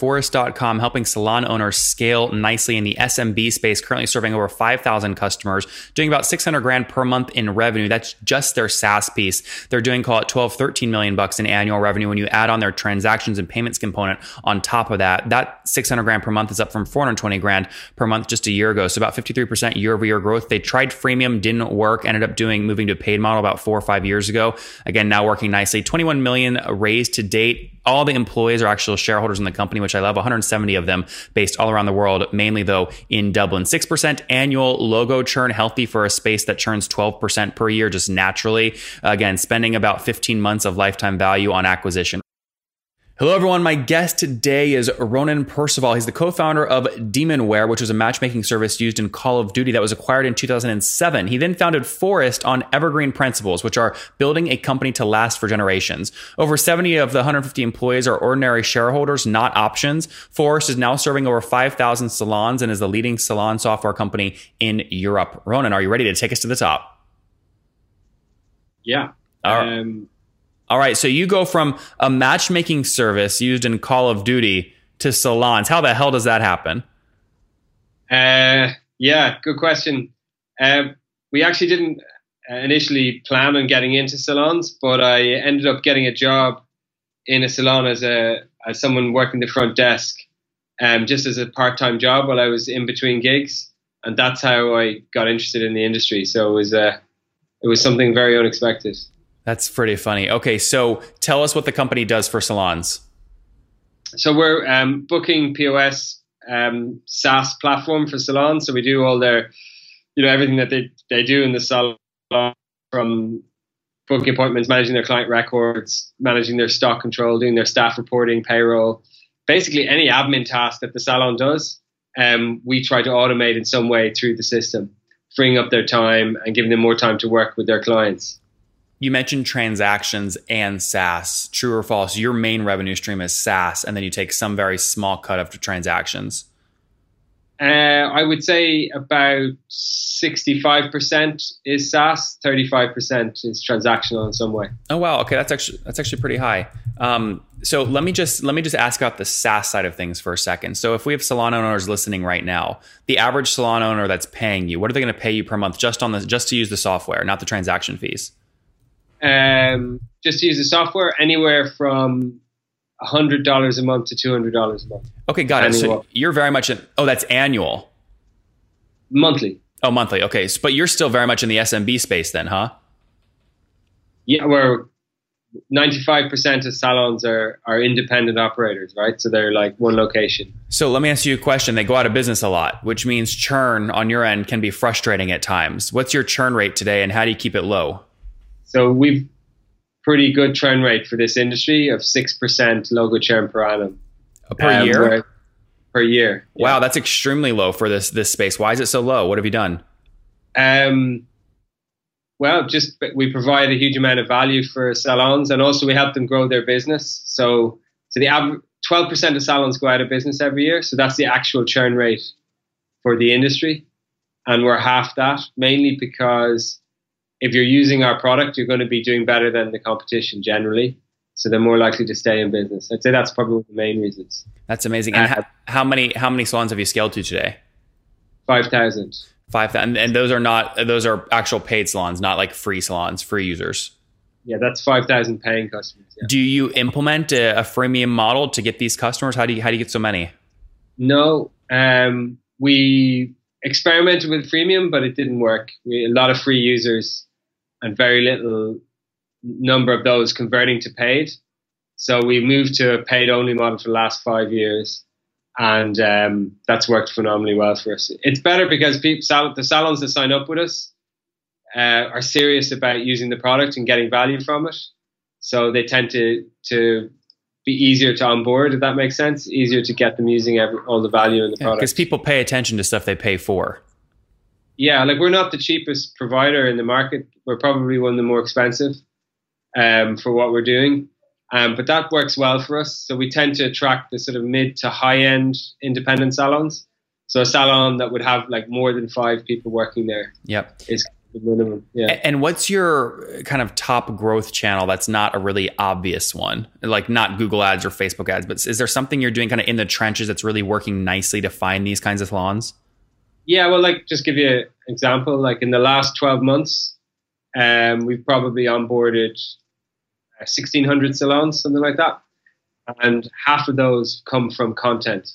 Phorest.com, helping salon owners scale nicely in the SMB space, currently serving over 5,000 customers, doing about 600 grand per month in revenue. That's just their SaaS piece. They're doing, call it 12, 13 million bucks in annual revenue. When you add on their transactions and payments component on top of that, that 600 grand per month is up from 420 grand per month just a year ago. So about 53% year over year growth. They tried freemium, didn't work, ended up doing moving to a paid model about four or five years ago. Again, now working nicely. 21 million raised to date all the employees are actual shareholders in the company, which I love, 170 of them based all around the world, mainly though in Dublin. 6% annual logo churn, healthy for a space that churns 12% per year just naturally. Again, spending about 15 months of lifetime value on acquisition. Hello, everyone. My guest today is Ronan Perceval. He's the co founder of Demonware, which was a matchmaking service used in Call of Duty that was acquired in 2007. He then founded Phorest on evergreen principles, which are building a company to last for generations. Over 70 of the 150 employees are ordinary shareholders, not options. Phorest is now serving over 5,000 salons and is the leading salon software company in Europe. Ronan, are you ready to take us to the top? Yeah. Um, all right, so you go from a matchmaking service used in Call of Duty to salons. How the hell does that happen? Uh, yeah, good question. Uh, we actually didn't uh, initially plan on getting into salons, but I ended up getting a job in a salon as a as someone working the front desk, um, just as a part time job while I was in between gigs, and that's how I got interested in the industry. So it was uh, it was something very unexpected. That's pretty funny. Okay, so tell us what the company does for salons. So we're um, booking POS um, SaaS platform for salons. So we do all their, you know, everything that they, they do in the salon from booking appointments, managing their client records, managing their stock control, doing their staff reporting, payroll, basically any admin task that the salon does. Um, we try to automate in some way through the system, freeing up their time and giving them more time to work with their clients you mentioned transactions and SaaS. True or false? Your main revenue stream is SaaS, and then you take some very small cut of transactions. Uh, I would say about sixty-five percent is SaaS, thirty-five percent is transactional in some way. Oh wow, okay, that's actually that's actually pretty high. Um, so let me just let me just ask about the SaaS side of things for a second. So if we have salon owners listening right now, the average salon owner that's paying you, what are they going to pay you per month just on the just to use the software, not the transaction fees? Um, just to use the software anywhere from hundred dollars a month to two hundred dollars a month. Okay, got it. So you're very much in. Oh, that's annual. Monthly. Oh, monthly. Okay, so, but you're still very much in the SMB space, then, huh? Yeah, where ninety-five percent of salons are are independent operators, right? So they're like one location. So let me ask you a question. They go out of business a lot, which means churn on your end can be frustrating at times. What's your churn rate today, and how do you keep it low? So we've pretty good churn rate for this industry of six percent logo churn per annum per um, year. Per year. Wow, that's extremely low for this this space. Why is it so low? What have you done? Um, well, just we provide a huge amount of value for salons, and also we help them grow their business. So, so the twelve percent of salons go out of business every year. So that's the actual churn rate for the industry, and we're half that mainly because if you're using our product, you're going to be doing better than the competition generally. So they're more likely to stay in business. I'd say that's probably one of the main reasons. That's amazing. And uh, how, how, many how many salons have you scaled to today? Five thousand. Five thousand, and those are not those are actual paid salons, not like free salons, free users. Yeah, that's five thousand paying customers. Yeah. Do you implement a, a, freemium model to get these customers? How do you how do you get so many? No, um, we experimented with freemium, but it didn't work. We, a lot of free users and very little number of those converting to paid. So we moved to a paid only model for the last five years, and um, that's worked phenomenally well for us. It's better because people, sal- the salons that sign up with us uh, are serious about using the product and getting value from it. So they tend to to be easier to onboard, if that makes sense. Easier to get them using every, all the value in the product. Because people pay attention to stuff they pay for yeah, like we're not the cheapest provider in the market. We're probably one of the more expensive um, for what we're doing. Um, but that works well for us. So we tend to attract the sort of mid to high end independent salons. So a salon that would have like more than five people working there. Yep. Is the minimum. Yeah. And what's your kind of top growth channel that's not a really obvious one, like not Google ads or Facebook ads, but is there something you're doing kind of in the trenches that's really working nicely to find these kinds of salons? Yeah, well, like just give you an example. Like in the last 12 months, um, we've probably onboarded 1,600 uh, salons, something like that. And half of those come from content.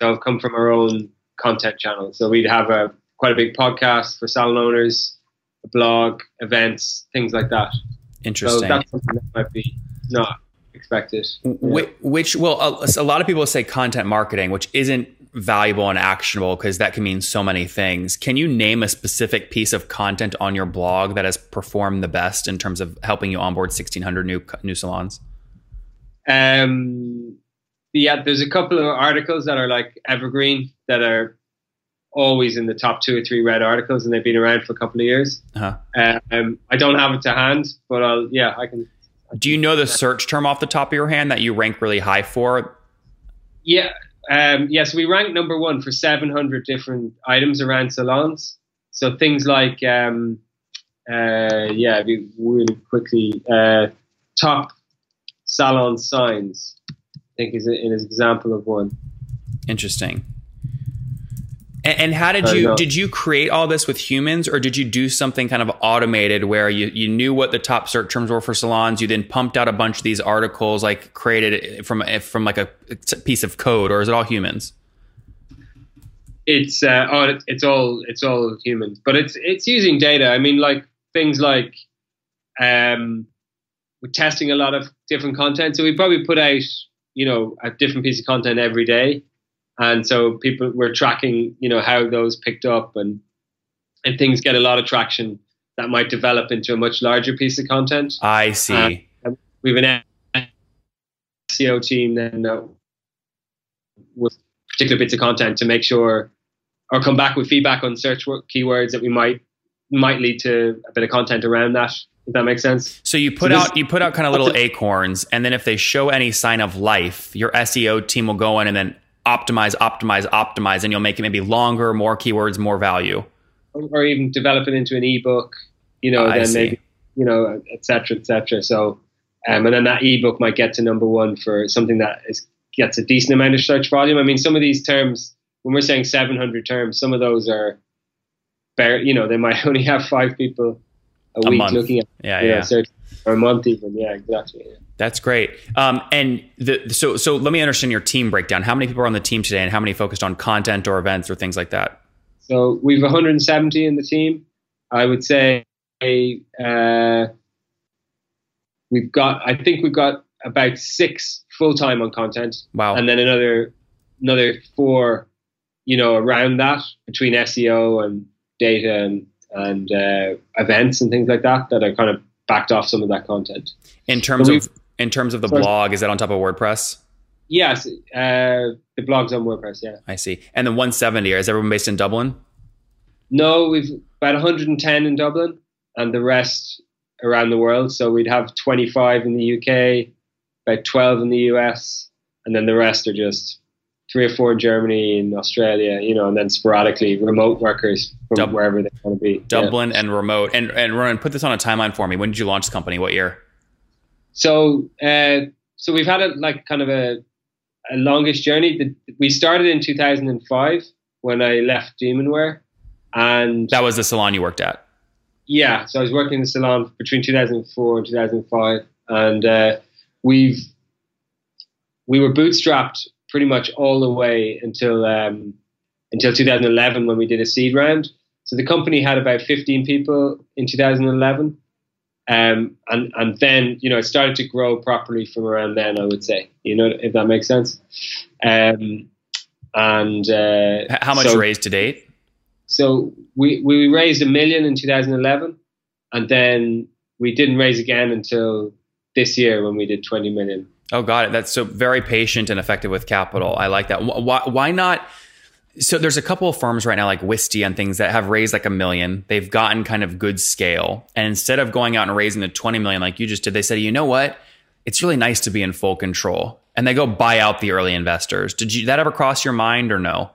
So come from our own content channel. So we'd have a quite a big podcast for salon owners, a blog, events, things like that. Interesting. So that's something that might be not expected. Which, which well, a, a lot of people say content marketing, which isn't valuable and actionable because that can mean so many things. Can you name a specific piece of content on your blog that has performed the best in terms of helping you onboard 1600 new new salons? Um, yeah, there's a couple of articles that are like evergreen that are always in the top two or three read articles, and they've been around for a couple of years. Uh-huh. Um, I don't have it to hand, but I'll yeah, I can. Do you know the search term off the top of your hand that you rank really high for? Yeah, um, yes, we rank number one for 700 different items around salons. So things like, um, uh, yeah, really quickly, uh, top salon signs. I think is an example of one. Interesting. And, and how did you did you create all this with humans, or did you do something kind of automated where you you knew what the top search terms were for salons? You then pumped out a bunch of these articles, like created from from like a piece of code, or is it all humans? It's uh, oh, it's all it's all humans, but it's it's using data. I mean, like things like um, we're testing a lot of different content, so we probably put out you know a different piece of content every day and so people were tracking you know how those picked up and and things get a lot of traction that might develop into a much larger piece of content. I see. we have an seo team then uh, with particular bits of content to make sure or come back with feedback on search keywords that we might might lead to a bit of content around that if that makes sense. So you put so out you put out kind of little acorns, and then if they show any sign of life, your SEO team will go in and then optimize, optimize, optimize, and you'll make it maybe longer, more keywords, more value. Or even develop it into an ebook, you know, I then see. maybe, you know, et cetera, et cetera. So, um, and then that ebook might get to number one for something that is, gets a decent amount of search volume. I mean, some of these terms, when we're saying 700 terms, some of those are, bare, you know, they might only have five people a, a week month. looking at, yeah, yeah. Know, search, or a month even. Yeah, exactly. Yeah. That's great. Um, and the, so, so let me understand your team breakdown. How many people are on the team today, and how many focused on content or events or things like that? So we've 170 in the team. I would say uh, we've got. I think we've got about six full time on content. Wow. And then another another four, you know, around that between SEO and data and and uh, events and things like that that are kind of backed off some of that content. In terms of in terms of the blog, is that on top of WordPress? Yes, uh, the blog's on WordPress. Yeah, I see. And the 170 is everyone based in Dublin? No, we've about 110 in Dublin, and the rest around the world. So we'd have 25 in the UK, about 12 in the US, and then the rest are just three or four in Germany and Australia, you know, and then sporadically remote workers from Dub- wherever they want to be. Dublin yeah. and remote. And and Ronan, put this on a timeline for me. When did you launch the company? What year? So, uh, so we've had a like kind of a, a longest journey. We started in 2005 when I left Demonware, and that was the salon you worked at. Yeah, so I was working in the salon between 2004 and 2005, and uh, we've we were bootstrapped pretty much all the way until um, until 2011 when we did a seed round. So the company had about 15 people in 2011, um, and and then you know it started to grow properly from around then. I would say, you know, if that makes sense. Um, and uh, how much so, raised to date? So we we raised a million in 2011, and then we didn't raise again until this year when we did 20 million. Oh, got it. That's so very patient and effective with capital. I like that. Why, why not? So there's a couple of firms right now like Wistia and things that have raised like a million. They've gotten kind of good scale. And instead of going out and raising the 20 million like you just did, they said, you know what? It's really nice to be in full control. And they go buy out the early investors. Did you that ever cross your mind or no?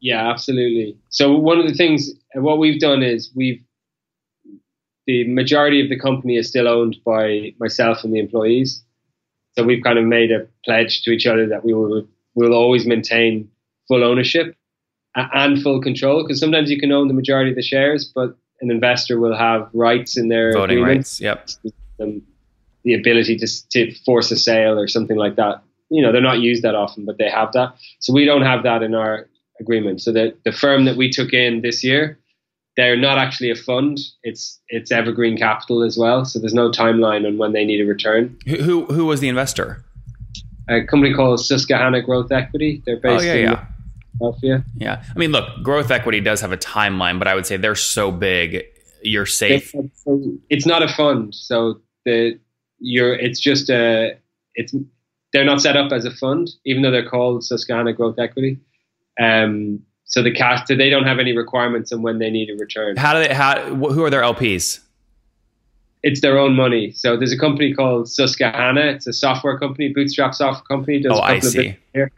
Yeah, absolutely. So one of the things what we've done is we've the majority of the company is still owned by myself and the employees. So we've kind of made a pledge to each other that we will will always maintain full ownership and full control. Because sometimes you can own the majority of the shares, but an investor will have rights in their voting rights. Yep. um, the ability to to force a sale or something like that. You know, they're not used that often, but they have that. So we don't have that in our agreement. So the the firm that we took in this year, they're not actually a fund. It's it's Evergreen Capital as well. So there's no timeline on when they need a return. Who who, who was the investor? A company called Susquehanna Growth Equity. They're based Oh yeah, in yeah. Yeah. I mean, look, growth equity does have a timeline, but I would say they're so big, you're safe. It's not a fund, so the you're it's just a it's they're not set up as a fund, even though they're called Susquehanna Growth Equity. Um, so the cash, so they don't have any requirements on when they need a return. How do they? How? Who are their LPs? It's their own money. So there's a company called Susquehanna. It's a software company, bootstrap software company. Does Oh, I see. here,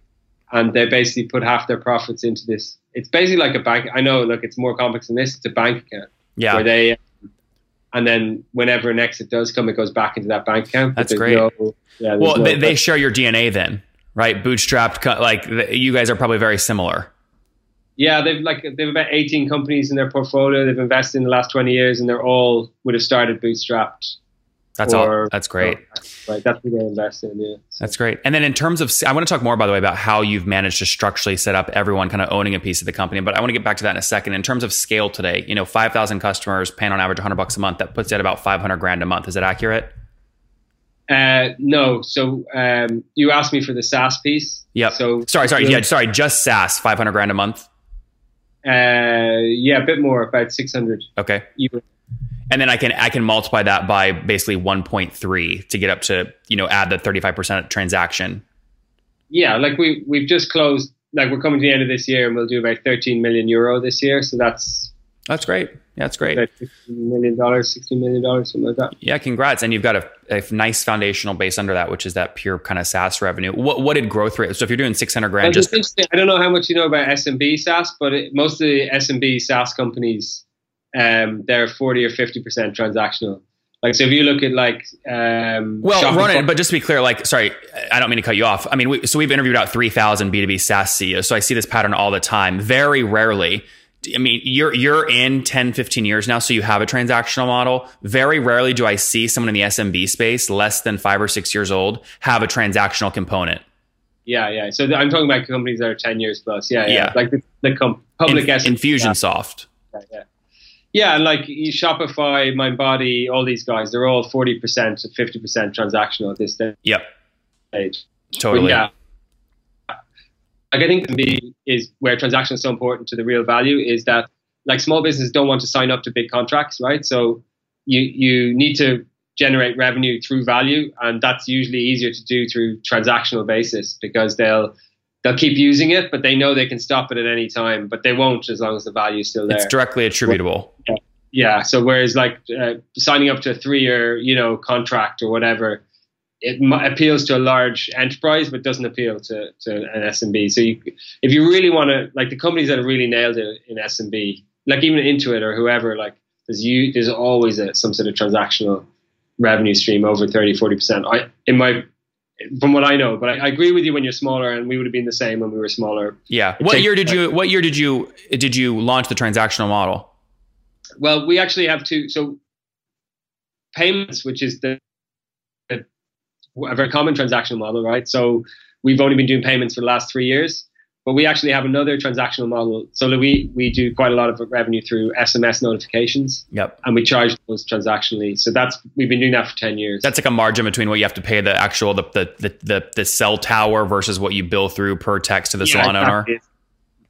and they basically put half their profits into this. It's basically like a bank. I know, look, it's more complex than this. It's a bank account Yeah. where they, um, and then whenever an exit does come, it goes back into that bank account. That's great. no- yeah, well, no- they, they share your DNA then, right? Bootstrapped, like you guys are probably very similar. Yeah, they've like they've about eighteen companies in their portfolio. They've invested in the last twenty years, and they're all would have started bootstrapped. That's or- all. That's great. Right, that's what they invest in. Yeah. So- That's great. And then in terms of, I want to talk more, by the way, about how you've managed to structurally set up everyone kind of owning a piece of the company. But I want to get back to that in a second. In terms of scale today, you know, 5,000 customers paying on average 100 bucks a month. That puts you at about 500 grand a month. Is that accurate? Uh, no, so um, you asked me for the SaaS piece. Yeah. So Sorry, sorry. Yeah, sorry. Just SaaS, 500 grand a month. Uh, yeah, a bit more, about six hundred. Okay. And then I can I can multiply that by basically 1.3 to get up to you know add the 35% transaction. Yeah, like we we've just closed. Like we're coming to the end of this year, and we'll do about thirteen million euro this year. So that's That's great. Yeah, that's great. million dollars, sixteen million dollars, something like that. Yeah, congrats. And you've got a, a nice foundational base under that, which is that pure kind of SaaS revenue. What what did growth rate? So if you're doing 600 grand, just. I don't know how much you know about SMB SaaS, but it, most of the SMB SaaS companies, um, they're forty or fifty percent transactional. Like so, if you look at like um, well, run it. But just to be clear, like, sorry, I don't mean to cut you off. I mean, we, so we've interviewed out 3,000 B2B SaaS CEOs. So I see this pattern all the time. Very rarely. I mean, you're you're in 10, 15 years now, so you have a transactional model. Very rarely do I see someone in the SMB space, less than five or six years old, have a transactional component. yeah, yeah. So I'm talking about companies that are ten years plus. Yeah, yeah. Yeah. Like the, the com- public In. Infusionsoft. Yeah, yeah. Yeah, like you- Shopify, MindBody, all these guys, they're all forty percent to fifty percent transactional at this Yep, stage. totally. But yeah. Like I think the is where transaction is so important to the real value is that like small businesses don't want to sign up to big contracts, right? So you you need to generate revenue through value, and that's usually easier to do through transactional basis because they'll they'll keep using it, but they know they can stop it at any time, but they won't as long as the value is still there. It's directly attributable. Yeah. So whereas like uh, signing up to a three-year, you know, contract or whatever, it m- appeals to a large enterprise, but doesn't appeal to, to an SMB. So you, if you really want to, like the companies that have really nailed it in SMB, like even Intuit or whoever, like there's you, there's always a, some sort of transactional revenue stream over 30, 40 percent. I in my from what I know, but I, I agree with you when you're smaller, and we would have been the same when we were smaller. Yeah. It What takes- year did you? What year did you did you launch the transactional model? Well, we actually have two. So payments, which is the, the a very common transactional model, right? So we've only been doing payments for the last three years, but we actually have another transactional model. So we we do quite a lot of revenue through SMS notifications, Yep. and we charge those transactionally. So that's we've been doing that for ten years. That's like a margin between what you have to pay the actual the the the, the, the cell tower versus what you bill through per text to the salon owner.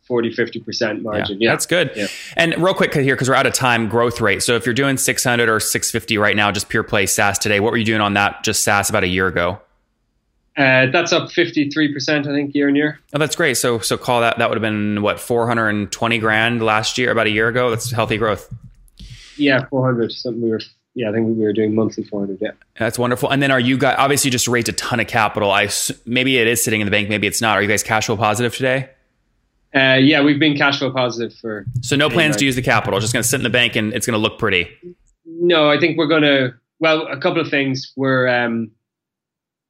40, 50% margin. Yeah. That's good. Yeah. And real quick here, because we're out of time, growth rate. So if you're doing 600 or 650 right now, just pure play SaaS today, what were you doing on that just SaaS about a year ago? Uh, that's up 53%, I think, year on year. Oh, that's great. So so call that that would have been what 420 grand last year, about a year ago. That's healthy growth. Yeah, 400. Something we were, yeah, I think we were doing monthly 400. Yeah. That's wonderful. And then are you guys obviously you just raised a ton of capital? I, maybe it is sitting in the bank, maybe it's not. Are you guys cash flow positive today? Uh, yeah, we've been cash flow positive for So no plans Right. to use the capital. Just going to sit in the bank and it's going to look pretty. no, I think we're going to. Well, a couple of things. We're um,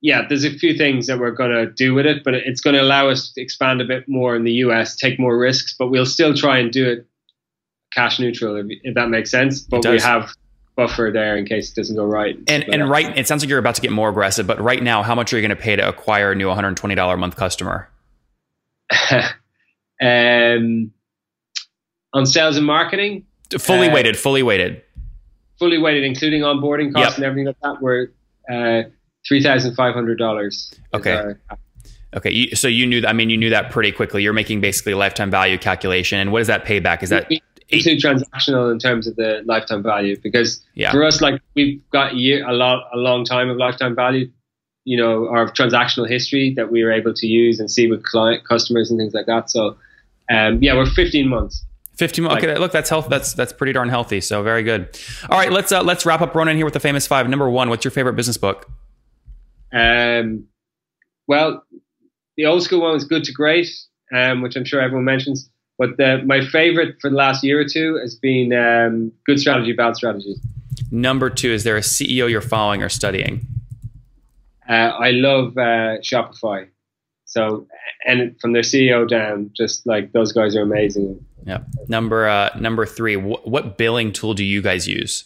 yeah, there's a few things that we're going to do with it, but it's going to allow us to expand a bit more in the US, take more risks, but we'll still try and do it cash neutral, if, if that makes sense. But we have buffer there in case it doesn't go right. And but, and right, it sounds like you're about to get more aggressive, but right now, how much are you going to pay to acquire a new $120 a month customer? um, on sales and marketing, fully uh, weighted, fully weighted, fully weighted, including onboarding costs yep. and everything like that. We're uh, three thousand five hundred dollars. Okay. Okay, you, so you knew that. I mean, you knew that pretty quickly. You're making basically lifetime value calculation, and what is that payback? Is that too transactional in terms of the lifetime value? Because yeah. for us, like we've got a, year, a lot, a long time of lifetime value. You know, our transactional history that we were able to use and see with client customers and things like that. So, um, yeah, we're 15 months. 15 months. Okay, look, that's health. That's that's pretty darn healthy. So very good. All right, let's uh, let's wrap up Ronan here with the famous five. Number one, what's your favorite business book? Um, well, the old school one was Good to Great, um, which I'm sure everyone mentions. But the, my favorite for the last year or two has been um, Good Strategy, Bad Strategy. Number two, is there a CEO you're following or studying? Uh, I love uh, Shopify. So, and from their CEO down, just like those guys are amazing. Yeah. Number uh, number three, wh- what billing tool do you guys use?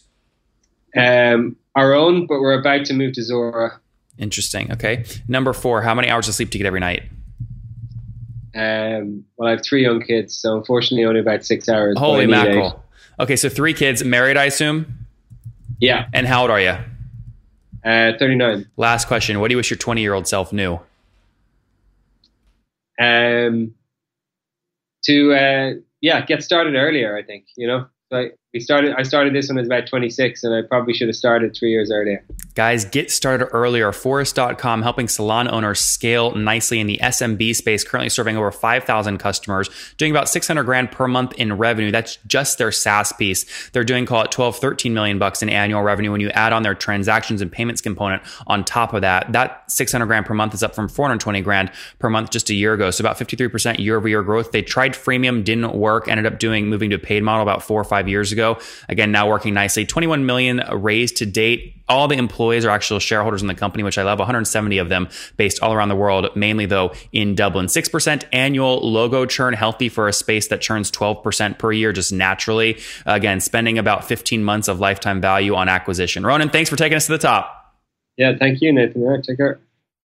Um, our own, but we're about to move to Zuora. Interesting. Okay. Number four, how many hours of sleep do you get every night? Um, well, I have three young kids, so unfortunately, only about six hours. Holy mackerel! Eight. Okay, so three kids, married, I assume. Yeah. And how old are you? Uh, thirty-nine. Last question: What do you wish your twenty-year-old self knew? Um, to uh, yeah, get started earlier. I think you know, like we started. I started this when I was about twenty-six, and I probably should have started three years earlier. Guys, get started earlier. Phorest.com helping salon owners scale nicely in the SMB space, currently serving over 5,000 customers, doing about 600 grand per month in revenue. That's just their SaaS piece. They're doing, call it 12, 13 million bucks in annual revenue. When you add on their transactions and payments component on top of that, that 600 grand per month is up from 420 grand per month just a year ago. So about 53% year over year growth. They tried freemium, didn't work, ended up doing moving to a paid model about four or five years ago. Again, now working nicely. 21 million raised to date all the employees are actual shareholders in the company, which I love 170 of them based all around the world, mainly though in Dublin. 6% annual logo churn, healthy for a space that churns 12% per year just naturally. Again, spending about 15 months of lifetime value on acquisition. Ronan, thanks for taking us to the top. Yeah, thank you, Nathan. All right, take care.